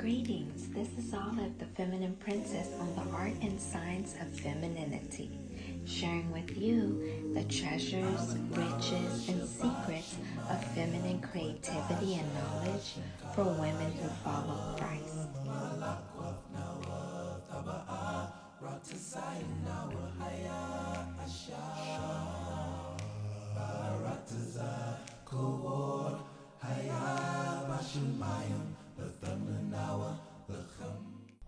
Greetings, this is Olive, the Feminine Princess, on the art and science of femininity, sharing with you the treasures, riches, and secrets of feminine creativity and knowledge for women who follow Christ.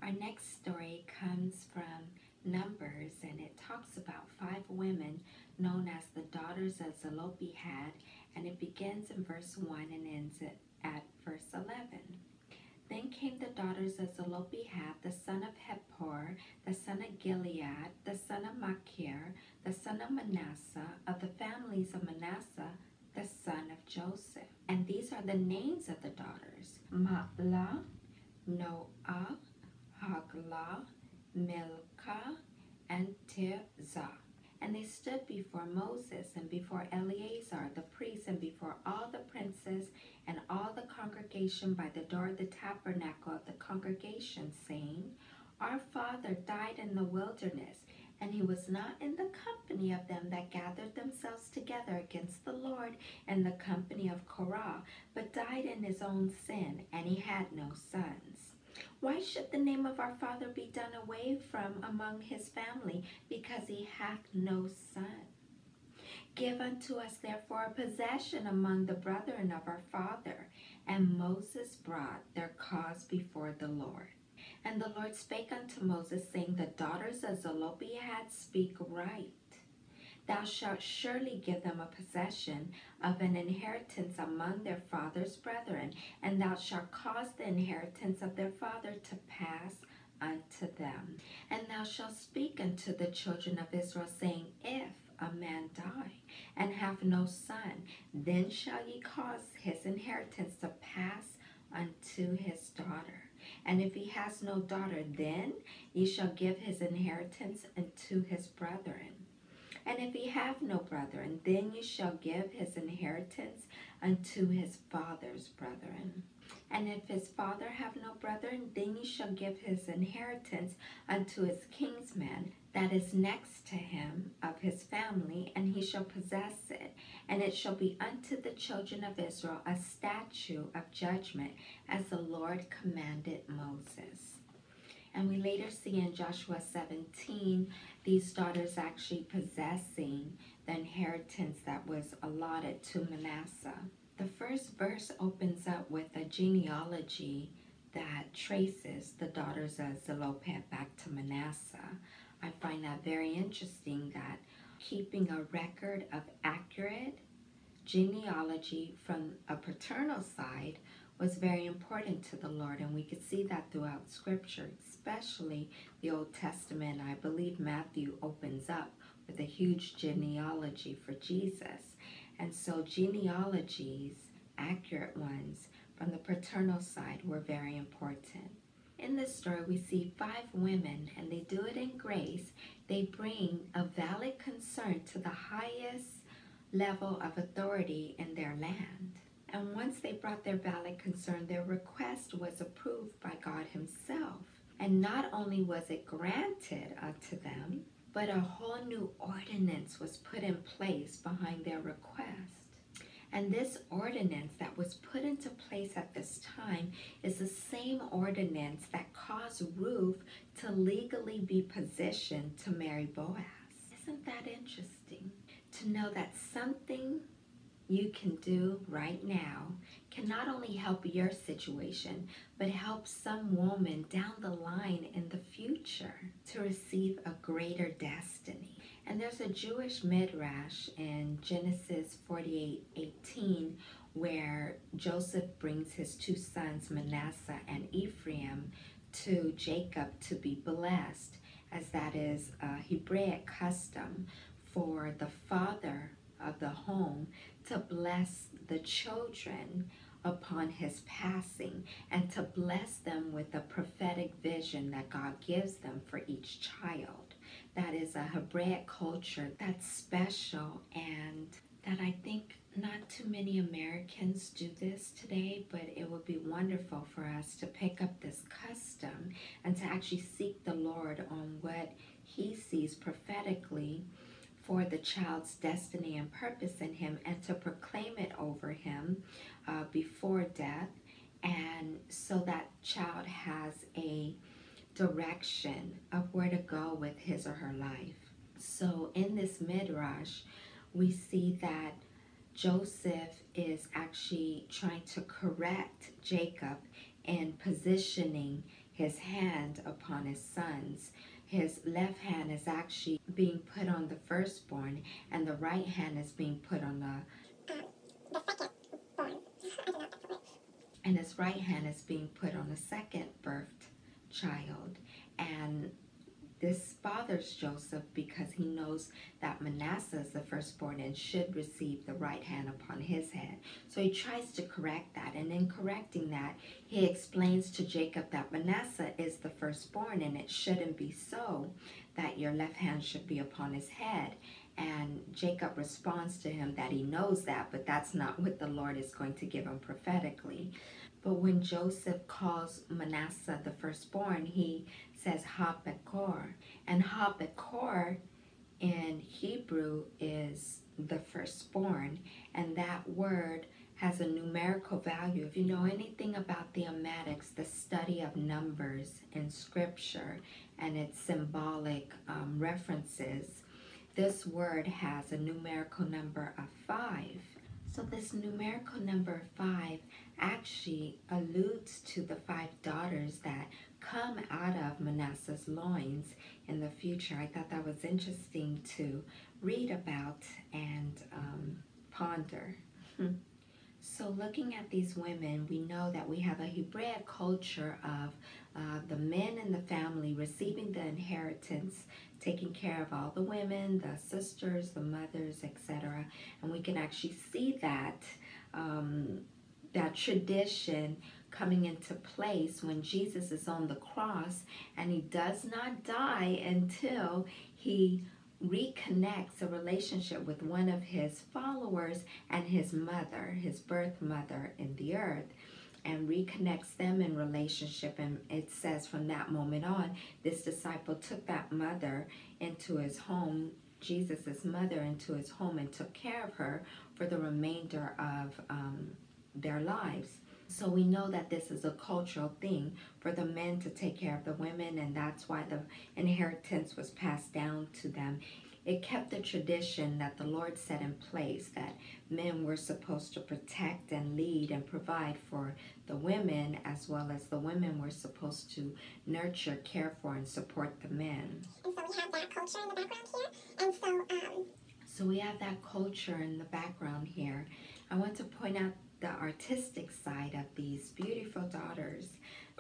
Our next story comes from Numbers and it talks about five women known as the daughters of Zelophehad and it begins in verse 1 and ends at verse 11. Then came the daughters of Zelophehad, the son of Hepher, the son of Gilead, the son of Machir, the son of Manasseh, of the families of Manasseh, the son of Joseph. And these are the names of the daughters Mahlah, Noah, Haglah, Milcah, and Tirzah. And they stood before Moses and before Eleazar the priest and before all the princes and all the congregation by the door of the tabernacle of the congregation, saying, Our father died in the wilderness, and he was not in the company of them that gathered themselves together against the Lord in the company of Korah, but died in his own sin, and he had no sons. Why should the name of our father be done away from among his family, because he hath no son? Give unto us therefore a possession among the brethren of our father. And Moses brought their cause before the Lord. And the Lord spake unto Moses, saying, The daughters of Zelophehad speak right. Thou shalt surely give them a possession of an inheritance among their father's brethren, and thou shalt cause the inheritance of their father to pass unto them. And thou shalt speak unto the children of Israel, saying, If a man die and have no son, then shall ye cause his inheritance to pass unto his daughter. And if he has no daughter, then ye shall give his inheritance unto his brethren. And if he have no brethren, then ye shall give his inheritance unto his father's brethren. And if his father have no brethren, then he shall give his inheritance unto his kinsman that is next to him of his family, and he shall possess it. And it shall be unto the children of Israel a statute of judgment, as the Lord commanded Moses. And we later see in Joshua 17 these daughters actually possessing the inheritance that was allotted to Manasseh. The first verse opens up with a genealogy that traces the daughters of Zelophehad back to Manasseh. I find that very interesting that keeping a record of accurate genealogy from a paternal side was very important to the Lord, and we could see that throughout Scripture, especially the Old Testament. I believe Matthew opens up with a huge genealogy for Jesus. And so genealogies, accurate ones, from the paternal side were very important. In this story, we see five women, and they do it in grace. They bring a valid concern to the highest level of authority in their land. And once they brought their valid concern, their request was approved by God Himself. And not only was it granted unto them, but a whole new ordinance was put in place behind their request. And this ordinance that was put into place at this time is the same ordinance that caused Ruth to legally be positioned to marry Boaz. Isn't that interesting? To know that something you can do right now can not only help your situation, but help some woman down the line in the future to receive a greater destiny. And there's a Jewish midrash in Genesis 48 18 where Joseph brings his two sons, Manasseh and Ephraim, to Jacob to be blessed, as that is a Hebraic custom for the father of the home to bless the children upon his passing and to bless them with the prophetic vision that God gives them for each child. That is a Hebraic culture that's special and that I think not too many Americans do this today, but it would be wonderful for us to pick up this custom and to actually seek the Lord on what he sees prophetically for the child's destiny and purpose in him and to proclaim it over him uh, before death. And so that child has a direction of where to go with his or her life. So in this midrash we see that joseph is actually trying to correct jacob in positioning his hand upon his sons his left hand is actually being put on the firstborn and the right hand is being put on the the second born. I don't know if that's and his right hand is being put on the second birthed child and this bothers Joseph because he knows that Manasseh is the firstborn and should receive the right hand upon his head. So he tries to correct that. And in correcting that, he explains to Jacob that Manasseh is the firstborn and it shouldn't be so that your left hand should be upon his head. And Jacob responds to him that he knows that, but that's not what the Lord is going to give him prophetically. But when Joseph calls Manasseh the firstborn, he says Ha-Bekor. And Ha-Bekor in Hebrew is the firstborn. And that word has a numerical value. If you know anything about the Ematics, the study of numbers in scripture and its symbolic um, references, this word has a numerical number of five. So this numerical number five actually alludes to the five daughters that come out of Manasseh's loins in the future. I thought that was interesting to read about and um, ponder. So looking at these women, we know that we have a Hebraic culture of uh, the men in the family receiving the inheritance, taking care of all the women, the sisters, the mothers, etc. And we can actually see that um, that tradition coming into place when Jesus is on the cross and he does not die until he reconnects a relationship with one of his followers and his mother, his birth mother in the earth, and reconnects them in relationship. And it says from that moment on, this disciple took that mother into his home, Jesus' mother into his home, and took care of her for the remainder of um, their lives. So we know that this is a cultural thing for the men to take care of the women, and that's why the inheritance was passed down to them. It kept the tradition that the Lord set in place that men were supposed to protect and lead and provide for the women, as well as the women were supposed to nurture, care for, and support the men. And so we have that culture in the background here. And so, um, So we have that culture in the background here. I want to point out the artistic side of these beautiful daughters.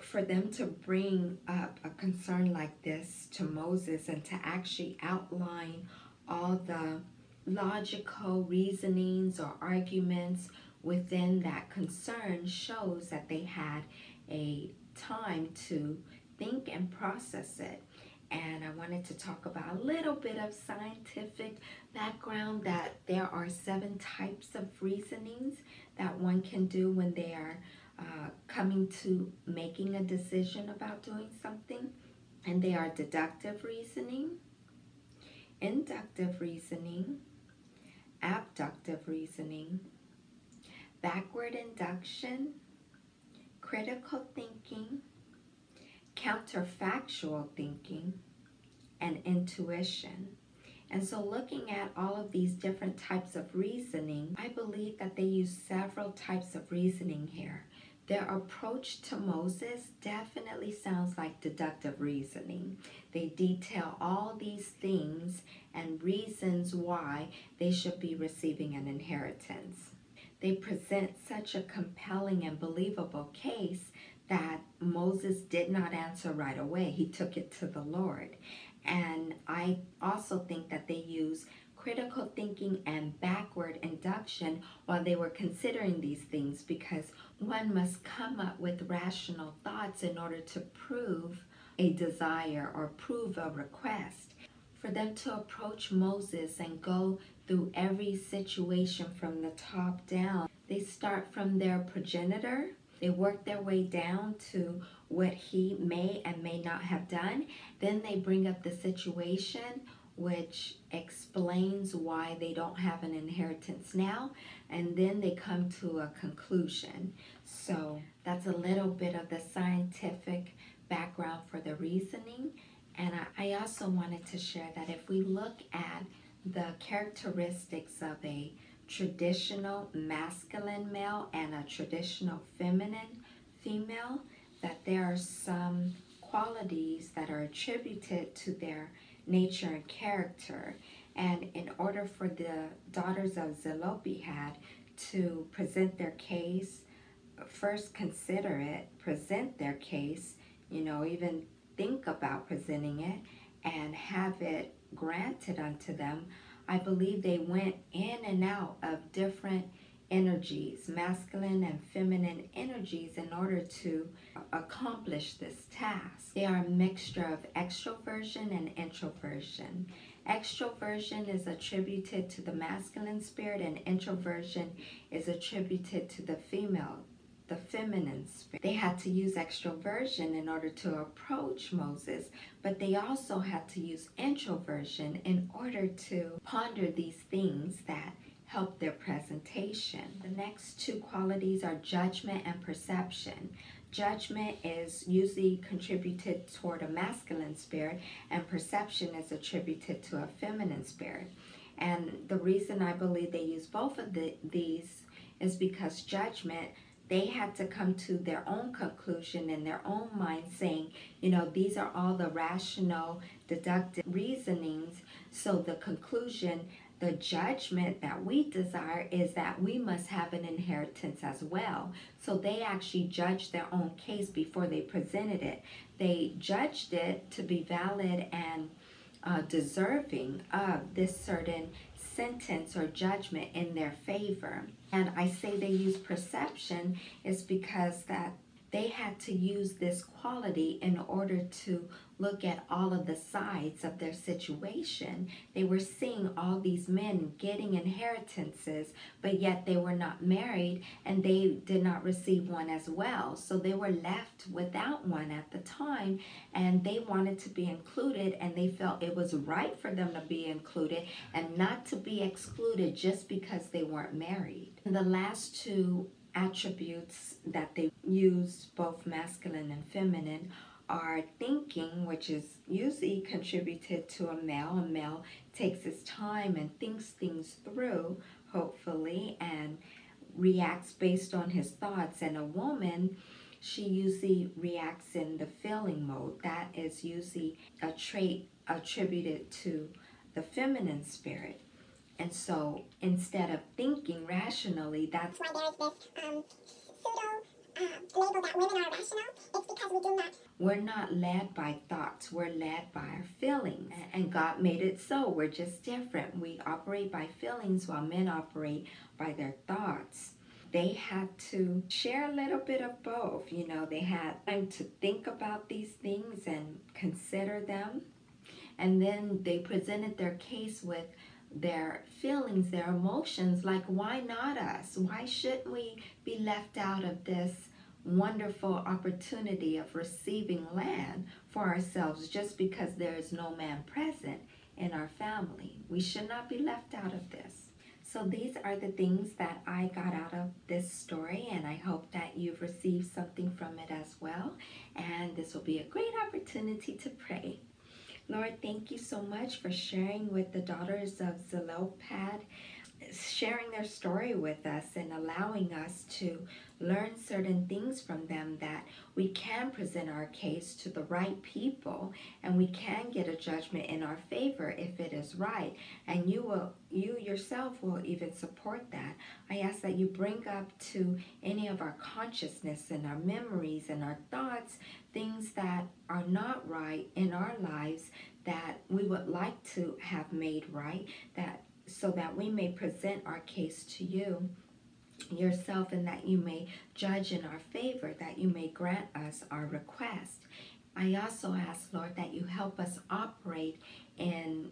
For them to bring up a concern like this to Moses and to actually outline all the logical reasonings or arguments within that concern shows that they had a time to think and process it. And I wanted to talk about a little bit of scientific background that there are seven types of reasonings that one can do when they are uh, coming to making a decision about doing something. And they are deductive reasoning, inductive reasoning, abductive reasoning, backward induction, critical thinking, counterfactual thinking, and intuition. And so, looking at all of these different types of reasoning, I believe that they use several types of reasoning here. Their approach to Moses definitely sounds like deductive reasoning. They detail all these things and reasons why they should be receiving an inheritance. They present such a compelling and believable case that Moses did not answer right away. He took it to the Lord. And I also think that they use critical thinking and backward induction while they were considering these things because one must come up with rational thoughts in order to prove a desire or prove a request. For them to approach Moses and go through every situation from the top down, they start from their progenitor, They work their way down to what he may and may not have done. Then they bring up the situation which explains why they don't have an inheritance now, and then they come to a conclusion. So that's a little bit of the scientific background for the reasoning. And I, I also wanted to share that if we look at the characteristics of a traditional masculine male and a traditional feminine female, that there are some qualities that are attributed to their nature and character. And in order for the daughters of Zelophehad to present their case, first consider it, present their case, you know, even think about presenting it and have it granted unto them, I believe they went in and out of different energies, masculine and feminine energies, in order to accomplish this task. They are a mixture of extroversion and introversion. Extroversion is attributed to the masculine spirit, and introversion is attributed to the female, the feminine spirit. They had to use extroversion in order to approach Moses, but they also had to use introversion in order to ponder these things that help their presentation. The next two qualities are judgment and perception. Judgment is usually contributed toward a masculine spirit, and perception is attributed to a feminine spirit. And the reason I believe they use both of the, these is because judgment they had to come to their own conclusion in their own mind saying you know these are all the rational deductive reasonings so the conclusion the judgment that we desire is that we must have an inheritance as well. So they actually judged their own case before they presented it. They judged it to be valid and uh, deserving of this certain sentence or judgment in their favor. And I say they use perception is because that they had to use this quality in order to look at all of the sides of their situation. They were seeing all these men getting inheritances, but yet they were not married and they did not receive one as well. So they were left without one at the time and they wanted to be included and they felt it was right for them to be included and not to be excluded just because they weren't married. The last two attributes that they use, both masculine and feminine, are thinking, which is usually contributed to a male. A male takes his time and thinks things through, hopefully, and reacts based on his thoughts. And a woman, she usually reacts in the feeling mode. That is usually a trait attributed to the feminine spirit. And so instead of thinking rationally, that's why there is this um, pseudo uh, label that women are rational. It's because we do not. We're not led by thoughts, we're led by our feelings. And God made it so. We're just different. We operate by feelings while men operate by their thoughts. They had to share a little bit of both. You know, they had time to think about these things and consider them. And then they presented their case with their feelings, their emotions, like why not us? Why shouldn't we be left out of this wonderful opportunity of receiving land for ourselves just because there is no man present in our family? We should not be left out of this. So these are the things that I got out of this story and I hope that you've received something from it as well. And this will be a great opportunity to pray. Lord, thank you so much for sharing with the daughters of Zelophehad, sharing their story with us and allowing us to learn certain things from them that we can present our case to the right people and we can get a judgment in our favor if it is right. And you will you yourself will even support that. I ask that you bring up to any of our consciousness and our memories and our thoughts things that are not right in our lives that we would like to have made right that so that we may present our case to you yourself and that you may judge in our favor, that you may grant us our request. I also ask, Lord, that you help us operate in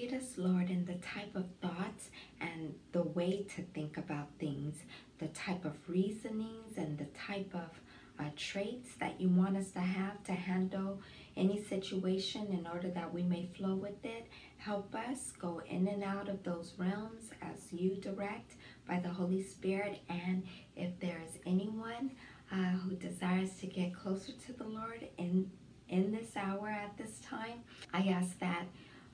Lead us, Lord, in the type of thoughts and the way to think about things the type of reasonings and the type of uh, traits that you want us to have to handle any situation in order that we may flow with it. Help us go in and out of those realms as you direct by the Holy Spirit. And if there is anyone uh, who desires to get closer to the Lord in in this hour at this time, I ask that,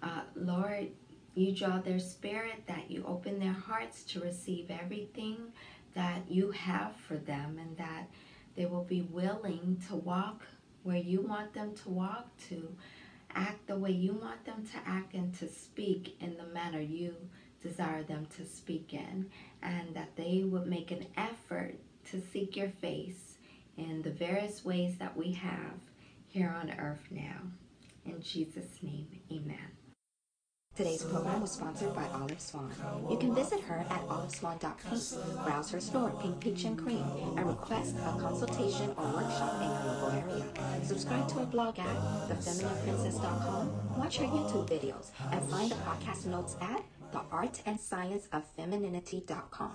uh, Lord, you draw their spirit, that you open their hearts to receive everything that you have for them, and that they will be willing to walk where you want them to walk, to act the way you want them to act, and to speak in the manner you desire them to speak in, and that they would make an effort to seek your face in the various ways that we have here on earth now. In Jesus' name, amen. Today's program was sponsored by Olive Swan. You can visit her at oliveswan.pink, browse her store, Pink Peach and Cream, and request a consultation or workshop in your local area. Subscribe to her blog at thefeminineprincess.com, watch her YouTube videos, and find the podcast notes at theartandscienceoffemininity.com.